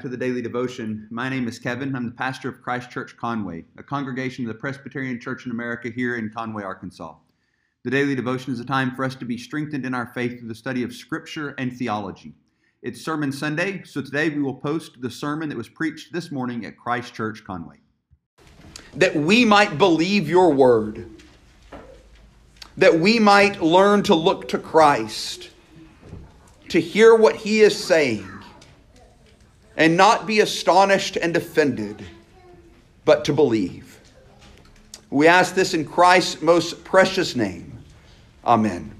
to the daily devotion. My name is Kevin. I'm the pastor of Christ Church Conway, a congregation of the Presbyterian Church in America here in Conway, Arkansas. The daily devotion is a time for us to be strengthened in our faith through the study of Scripture and theology. It's Sermon Sunday, so today we will post the sermon that was preached this morning at Christ Church Conway. That we might believe your word, that we might learn to look to Christ, to hear what he is saying and not be astonished and offended, but to believe. We ask this in Christ's most precious name. Amen.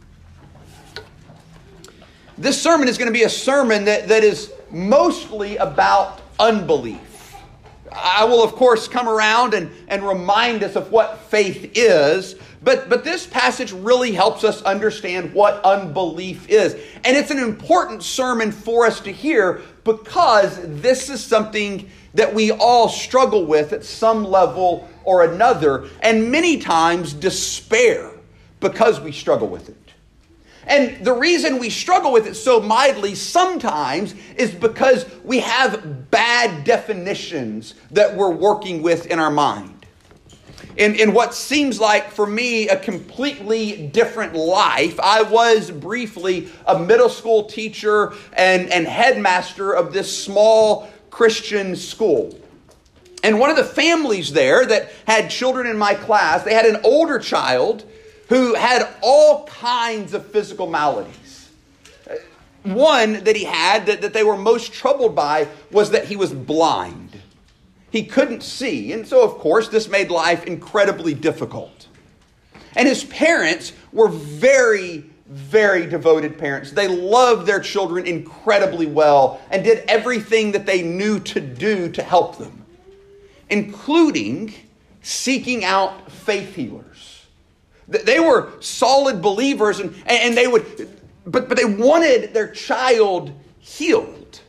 This sermon is going to be a sermon that, that is mostly about unbelief. I will, of course, come around and, and remind us of what faith is, but, but this passage really helps us understand what unbelief is. And it's an important sermon for us to hear because this is something that we all struggle with at some level or another, and many times despair because we struggle with it. And the reason we struggle with it so mildly sometimes is because we have bad definitions that we're working with in our mind in, in what seems like for me a completely different life. I was briefly a middle school teacher and, and headmaster of this small Christian school. And one of the families there that had children in my class, they had an older child who had all kinds of physical maladies. One that he had that, that they were most troubled by was that he was blind. He couldn't see. And so, of course, this made life incredibly difficult. And his parents were very, very devoted parents. They loved their children incredibly well and did everything that they knew to do to help them, including seeking out faith healers. They were solid believers and, and they would, but, but they wanted their child healed.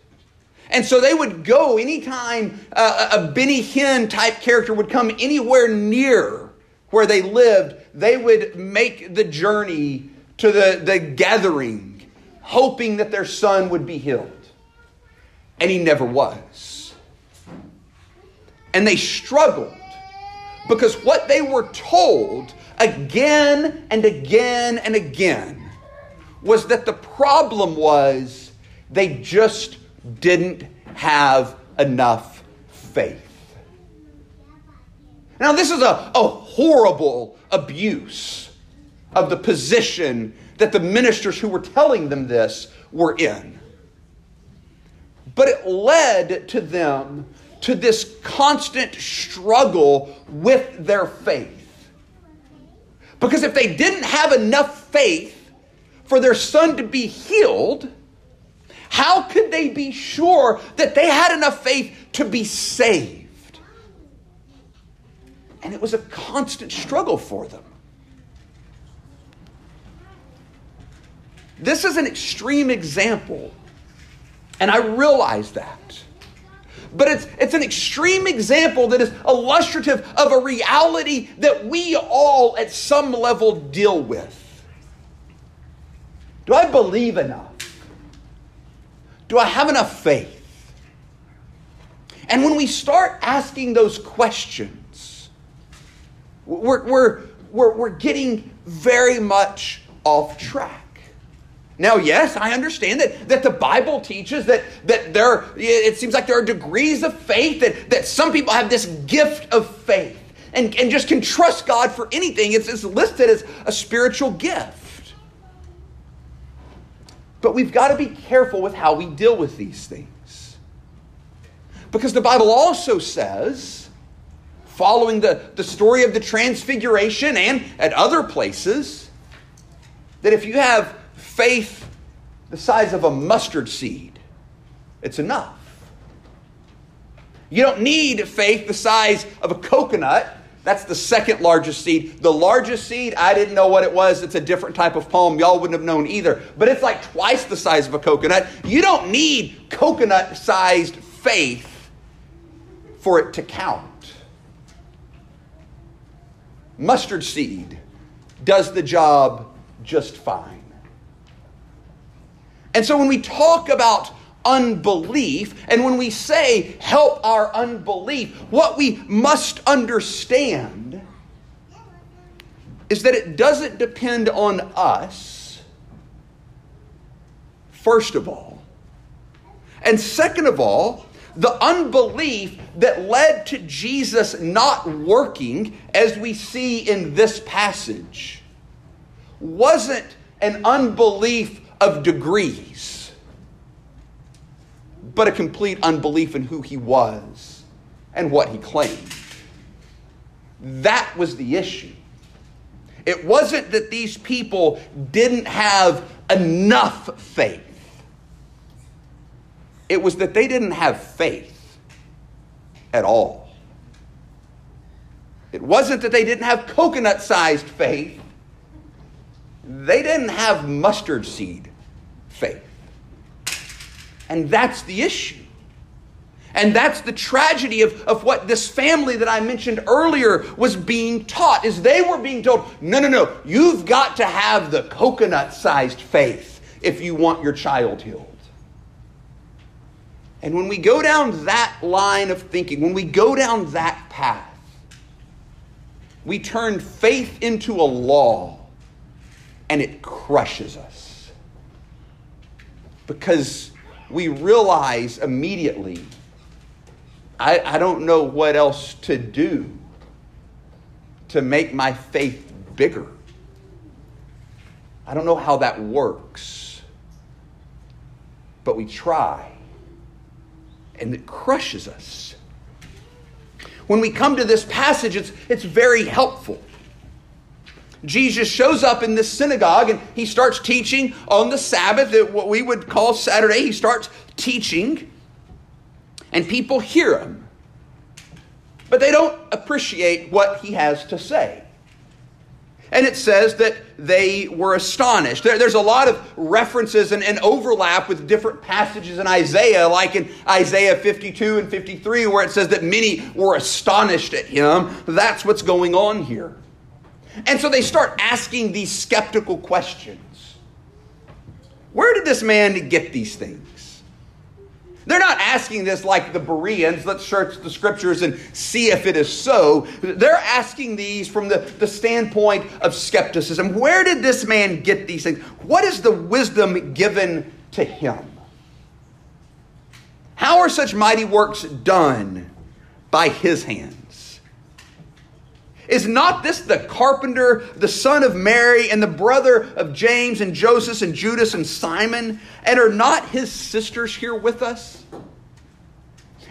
And so they would go anytime uh, a Benny Hinn type character would come anywhere near where they lived, they would make the journey to the, the gathering, hoping that their son would be healed. And he never was. And they struggled because what they were told again and again and again was that the problem was they just didn't have enough faith. Now, this is a, a horrible abuse of the position that the ministers who were telling them this were in. But it led to them to this constant struggle with their faith. Because if they didn't have enough faith for their son to be healed, how could they be sure that they had enough faith to be saved? And it was a constant struggle for them. This is an extreme example, and I realize that. But it's, it's an extreme example that is illustrative of a reality that we all at some level deal with. Do I believe enough? Do I have enough faith? And when we start asking those questions, we're, we're, we're, we're getting very much off track. Now, yes, I understand that, that the Bible teaches that, that there, it seems like there are degrees of faith, that, that some people have this gift of faith and, and just can trust God for anything. It's, it's listed as a spiritual gift. But we've got to be careful with how we deal with these things. Because the Bible also says, following the, the story of the Transfiguration and at other places, that if you have faith the size of a mustard seed, it's enough. You don't need faith the size of a coconut that's the second largest seed. The largest seed, I didn't know what it was. It's a different type of palm. Y'all wouldn't have known either. But it's like twice the size of a coconut. You don't need coconut sized faith for it to count. Mustard seed does the job just fine. And so when we talk about unbelief. And when we say help our unbelief, what we must understand is that it doesn't depend on us, first of all. And second of all, the unbelief that led to Jesus not working, as we see in this passage, wasn't an unbelief of degrees, but a complete unbelief in who he was and what he claimed. That was the issue. It wasn't that these people didn't have enough faith. It was that they didn't have faith at all. It wasn't that they didn't have coconut sized faith. They didn't have mustard seed faith. And that's the issue. And that's the tragedy of, of what this family that I mentioned earlier was being taught is they were being told, no, no, no, you've got to have the coconut-sized faith if you want your child healed. And when we go down that line of thinking, when we go down that path, we turn faith into a law and it crushes us. Because we realize immediately I, I don't know what else to do to make my faith bigger. I don't know how that works. But we try. And it crushes us. When we come to this passage, it's, it's very helpful. Jesus shows up in this synagogue and he starts teaching on the Sabbath, what we would call Saturday. He starts teaching and people hear him, but they don't appreciate what he has to say. And it says that they were astonished. There, there's a lot of references and, and, overlap with different passages in Isaiah, like in Isaiah 52 and 53, where it says that many were astonished at him. That's what's going on here. And so they start asking these skeptical questions Where did this man get these things? They're not asking this like the Bereans, let's search the scriptures and see if it is so. They're asking these from the, the standpoint of skepticism. Where did this man get these things? What is the wisdom given to him? How are such mighty works done by his hand? Is not this the carpenter, the son of Mary, and the brother of James and Joseph and Judas and Simon? And are not his sisters here with us?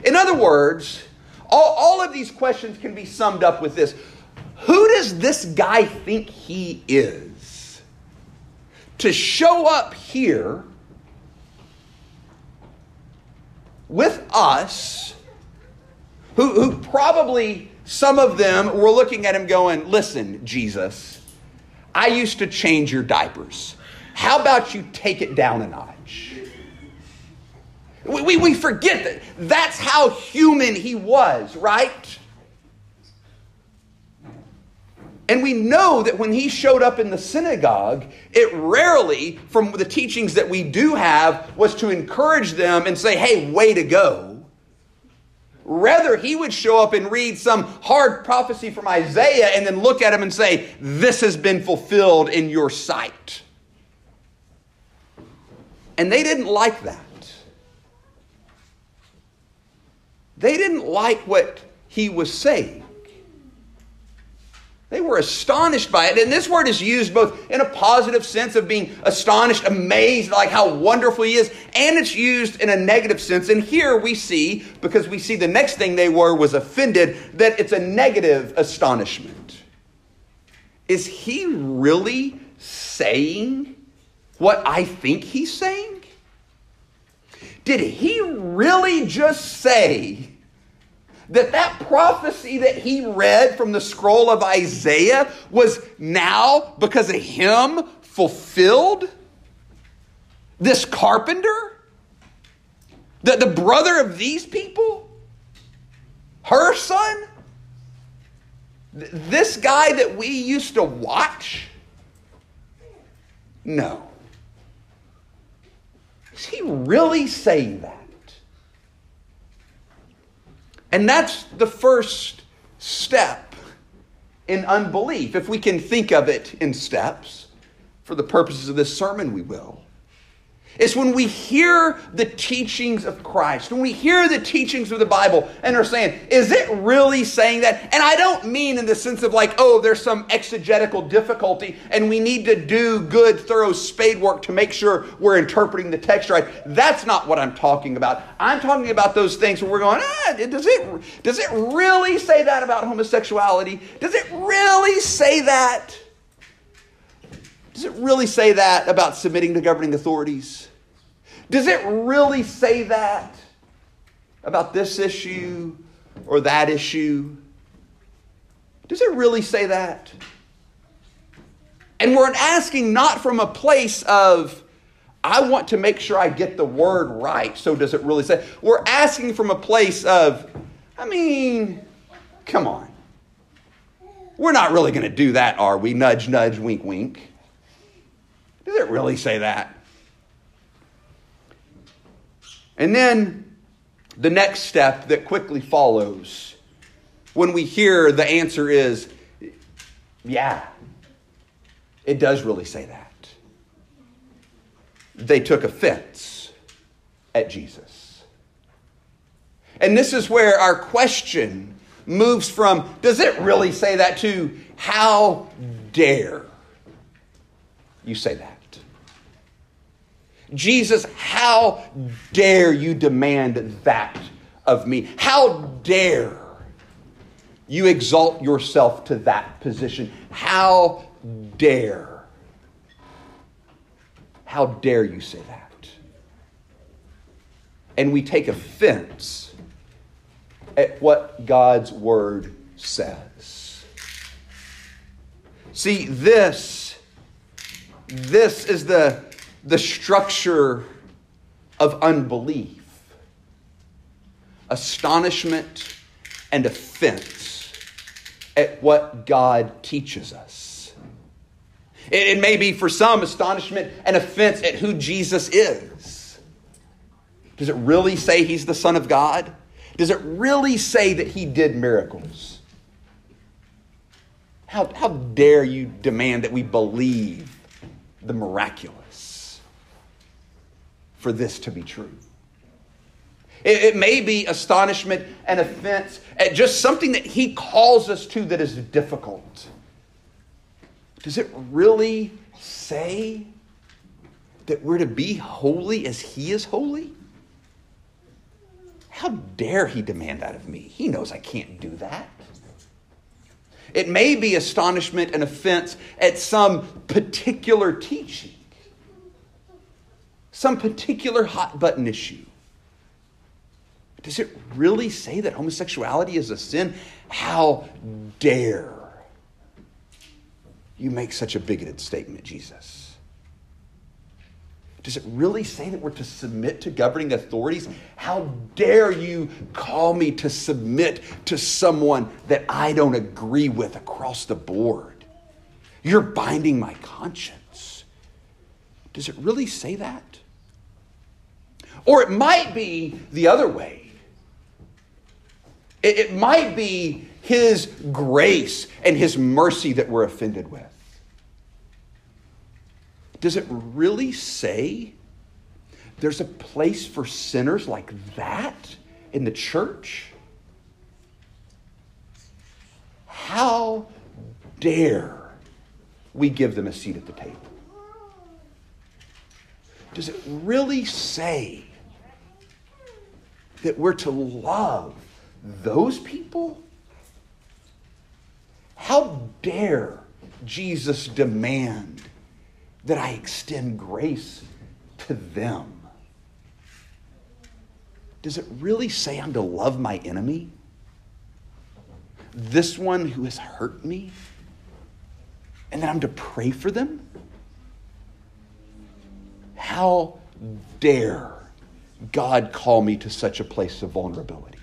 In other words, all, all of these questions can be summed up with this Who does this guy think he is? To show up here with us, who, who probably some of them were looking at him going, Listen, Jesus, I used to change your diapers. How about you take it down a notch? We, we, we forget that that's how human he was, right? And we know that when he showed up in the synagogue, it rarely, from the teachings that we do have, was to encourage them and say, hey, way to go. Rather, he would show up and read some hard prophecy from Isaiah and then look at him and say, This has been fulfilled in your sight. And they didn't like that. They didn't like what he was saying. They were astonished by it. And this word is used both in a positive sense of being astonished, amazed, like how wonderful he is, and it's used in a negative sense. And here we see, because we see the next thing they were was offended, that it's a negative astonishment. Is he really saying what I think he's saying? Did he really just say that that prophecy that he read from the scroll of Isaiah was now, because of him, fulfilled? This carpenter? The, the brother of these people? Her son? This guy that we used to watch? No. is he really saying that? And that's the first step in unbelief. If we can think of it in steps, for the purposes of this sermon, we will. It's when we hear the teachings of Christ, when we hear the teachings of the Bible, and are saying, is it really saying that? And I don't mean in the sense of like, oh, there's some exegetical difficulty, and we need to do good, thorough spade work to make sure we're interpreting the text right. That's not what I'm talking about. I'm talking about those things where we're going, ah, does it, does it really say that about homosexuality? Does it really say that? Does it really say that about submitting to governing authorities? Does it really say that about this issue or that issue? Does it really say that? And we're asking not from a place of, I want to make sure I get the word right, so does it really say? We're asking from a place of, I mean, come on. We're not really going to do that, are we? Nudge, nudge, wink, wink. Does it really say that? And then the next step that quickly follows when we hear the answer is, yeah, it does really say that. They took offense at Jesus. And this is where our question moves from, does it really say that, to how dare you say that? Jesus, how dare you demand that of me? How dare you exalt yourself to that position? How dare? How dare you say that? And we take offense at what God's word says. See, this, this is the the structure of unbelief astonishment and offense at what God teaches us. It, may be for some astonishment and offense at who Jesus is. Does it really say he's the Son of God? Does it really say that he did miracles? How, how dare you demand that we believe the miraculous? for this to be true. It, it may be astonishment and offense at just something that he calls us to that is difficult. Does it really say that we're to be holy as he is holy? How dare he demand that of me? He knows I can't do that. It may be astonishment and offense at some particular teaching some particular hot button issue. Does it really say that homosexuality is a sin? How dare you make such a bigoted statement, Jesus? Does it really say that we're to submit to governing authorities? How dare you call me to submit to someone that I don't agree with across the board? You're binding my conscience. Does it really say that? Or it might be the other way. It, might be His grace and His mercy that we're offended with. Does it really say there's a place for sinners like that in the church? How dare we give them a seat at the table? Does it really say that we're to love those people? How dare Jesus demand that I extend grace to them? Does it really say I'm to love my enemy? This one who has hurt me? And that I'm to pray for them? How dare God call me to such a place of vulnerability?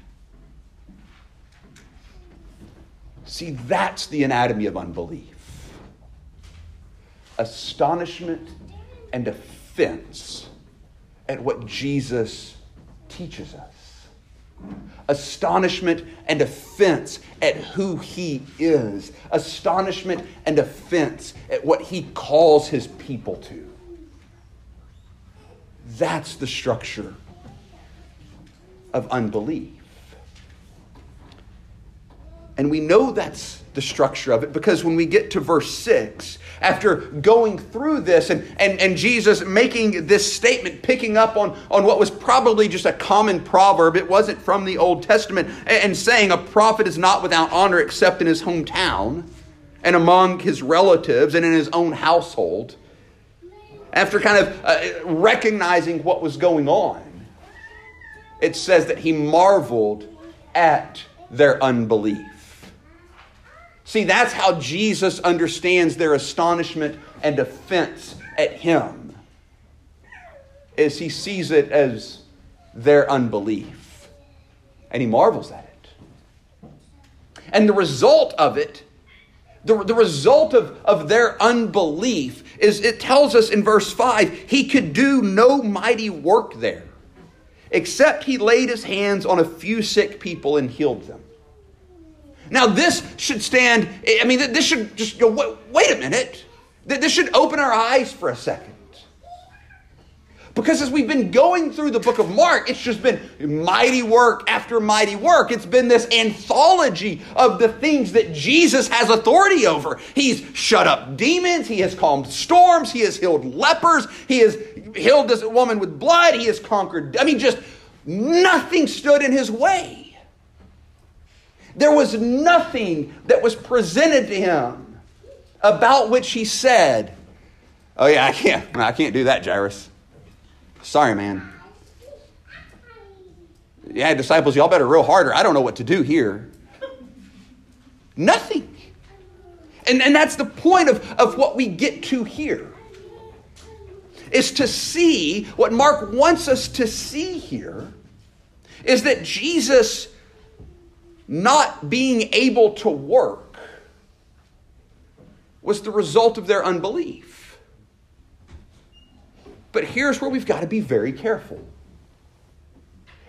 See, that's the anatomy of unbelief astonishment and offense at what Jesus teaches us astonishment and offense at who he is, astonishment and offense at what he calls his people to. That's the structure of unbelief. And we know that's the structure of it because when we get to verse 6, after going through this and, and, and Jesus making this statement, picking up on, on what was probably just a common proverb, it wasn't from the Old Testament, and, and saying a prophet is not without honor except in his hometown and among his relatives and in his own household. After kind of uh, recognizing what was going on, it says that he marveled at their unbelief. See, that's how Jesus understands their astonishment and offense at him. Is he sees it as their unbelief. And he marvels at it. And the result of it, the, the result of, of their unbelief, is it tells us in verse 5 he could do no mighty work there, except he laid his hands on a few sick people and healed them. Now, this should stand, I mean, this should just go, wait a minute. This should open our eyes for a second. Because as we've been going through the book of Mark, it's just been mighty work after mighty work. It's been this anthology of the things that Jesus has authority over. He's shut up demons, he has calmed storms, he has healed lepers, he has healed this woman with blood, he has conquered. I mean, just nothing stood in his way. There was nothing that was presented to him about which he said, Oh, yeah, I can't, I can't do that, Jairus. Sorry, man. Yeah, disciples, y'all better real harder. I don't know what to do here. Nothing. And, and that's the point of, of what we get to here. Is to see what Mark wants us to see here is that Jesus not being able to work was the result of their unbelief. But here's where we've got to be very careful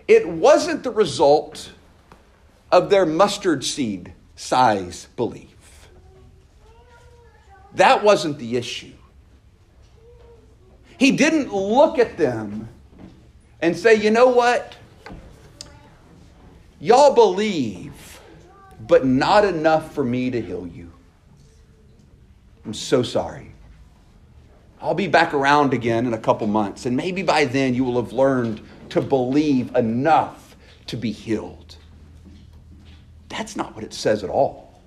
it wasn't the result of their mustard seed size belief. That wasn't the issue. He didn't look at them and say, you know what? Y'all believe, but not enough for me to heal you. I'm so sorry. I'll be back around again in a couple months, and maybe by then you will have learned to believe enough to be healed. That's not what it says at all.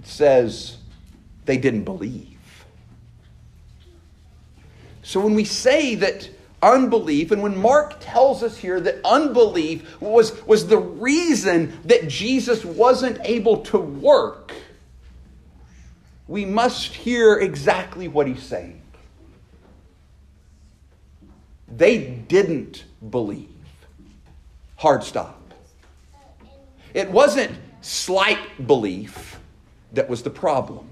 It says they didn't believe. So when we say that unbelief. And when Mark tells us here that unbelief was, was the reason that Jesus wasn't able to work, we must hear exactly what he's saying. They didn't believe. Hard stop. It wasn't slight belief that was the problem.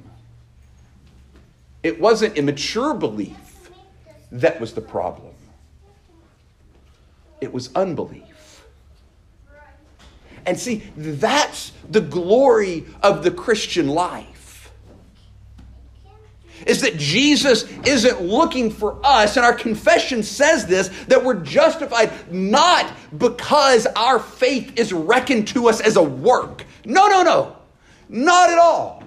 It wasn't immature belief that was the problem it was unbelief. And see, that's the glory of the Christian life. Is that Jesus isn't looking for us, and our confession says this that we're justified not because our faith is reckoned to us as a work. No, no, no. Not at all.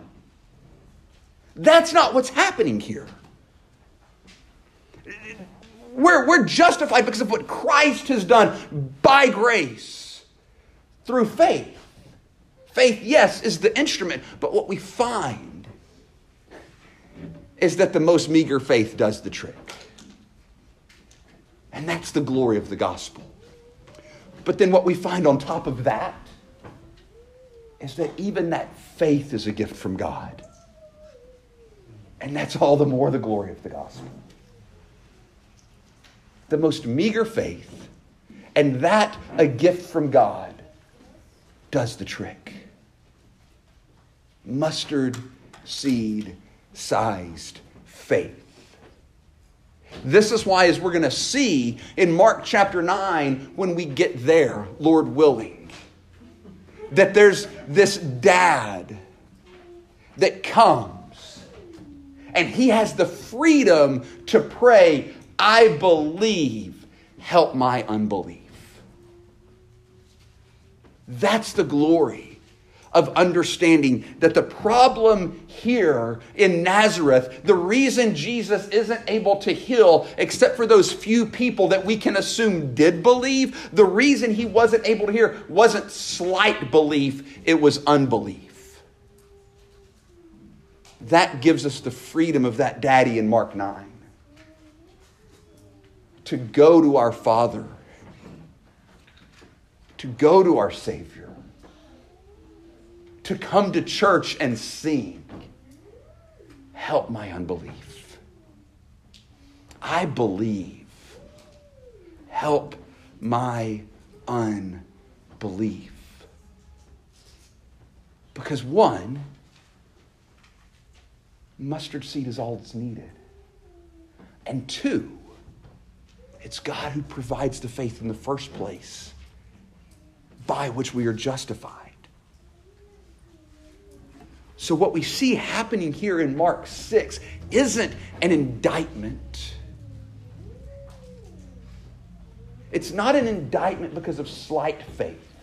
That's not what's happening here. We're, we're justified because of what Christ has done by grace through faith. Faith, yes, is the instrument, but what we find is that the most meager faith does the trick. And that's the glory of the gospel. But then what we find on top of that is that even that faith is a gift from God. And that's all the more the glory of the gospel the most meager faith, and that a gift from God, does the trick. Mustard seed sized faith. This is why, as we're going to see in Mark chapter 9, when we get there, Lord willing, that there's this dad that comes and he has the freedom to pray, I believe, help my unbelief. That's the glory of understanding that the problem here in Nazareth, the reason Jesus isn't able to heal except for those few people that we can assume did believe, the reason he wasn't able to hear wasn't slight belief, it was unbelief. That gives us the freedom of that daddy in Mark 9 to go to our Father, to go to our Savior to come to church and sing. Help my unbelief. I believe. Help my unbelief. Because one, mustard seed is all that's needed. And two, it's God who provides the faith in the first place by which we are justified. So, what we see happening here in Mark 6 isn't an indictment. It's not an indictment because of slight faith,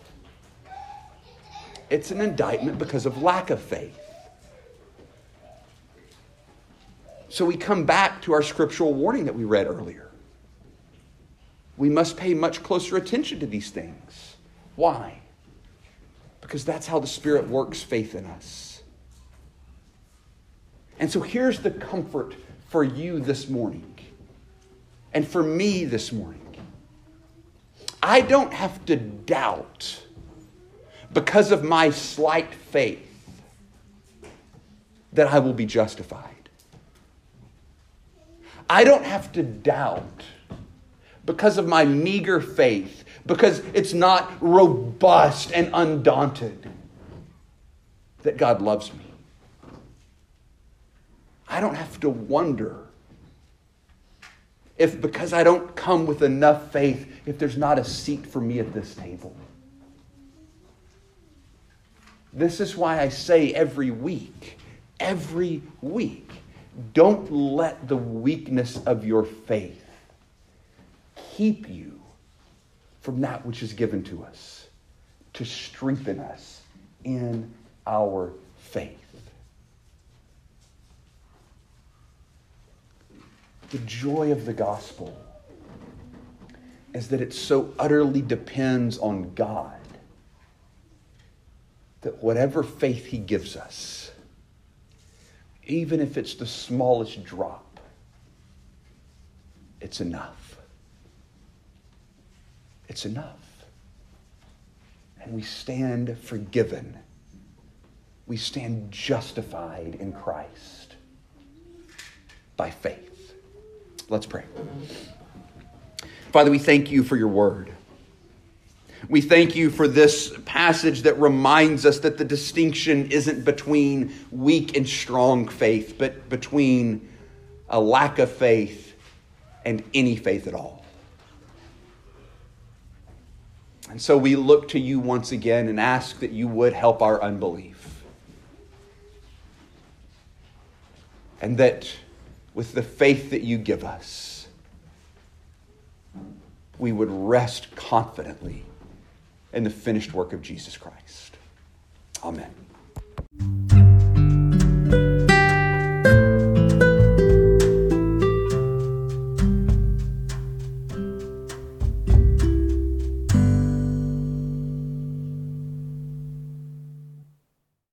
it's an indictment because of lack of faith. So, we come back to our scriptural warning that we read earlier. We must pay much closer attention to these things. Why? Because that's how the Spirit works faith in us. And so here's the comfort for you this morning and for me this morning. I don't have to doubt because of my slight faith that I will be justified. I don't have to doubt because of my meager faith, because it's not robust and undaunted, that God loves me. I don't have to wonder if because I don't come with enough faith, if there's not a seat for me at this table. This is why I say every week, every week, don't let the weakness of your faith keep you from that which is given to us to strengthen us in our faith. The joy of the gospel is that it so utterly depends on God that whatever faith He gives us, even if it's the smallest drop, it's enough. It's enough. And we stand forgiven. We stand justified in Christ by faith. Let's pray. Father, we thank you for your word. We thank you for this passage that reminds us that the distinction isn't between weak and strong faith, but between a lack of faith and any faith at all. And so we look to you once again and ask that you would help our unbelief. And that with the faith that you give us, we would rest confidently in the finished work of Jesus Christ. Amen.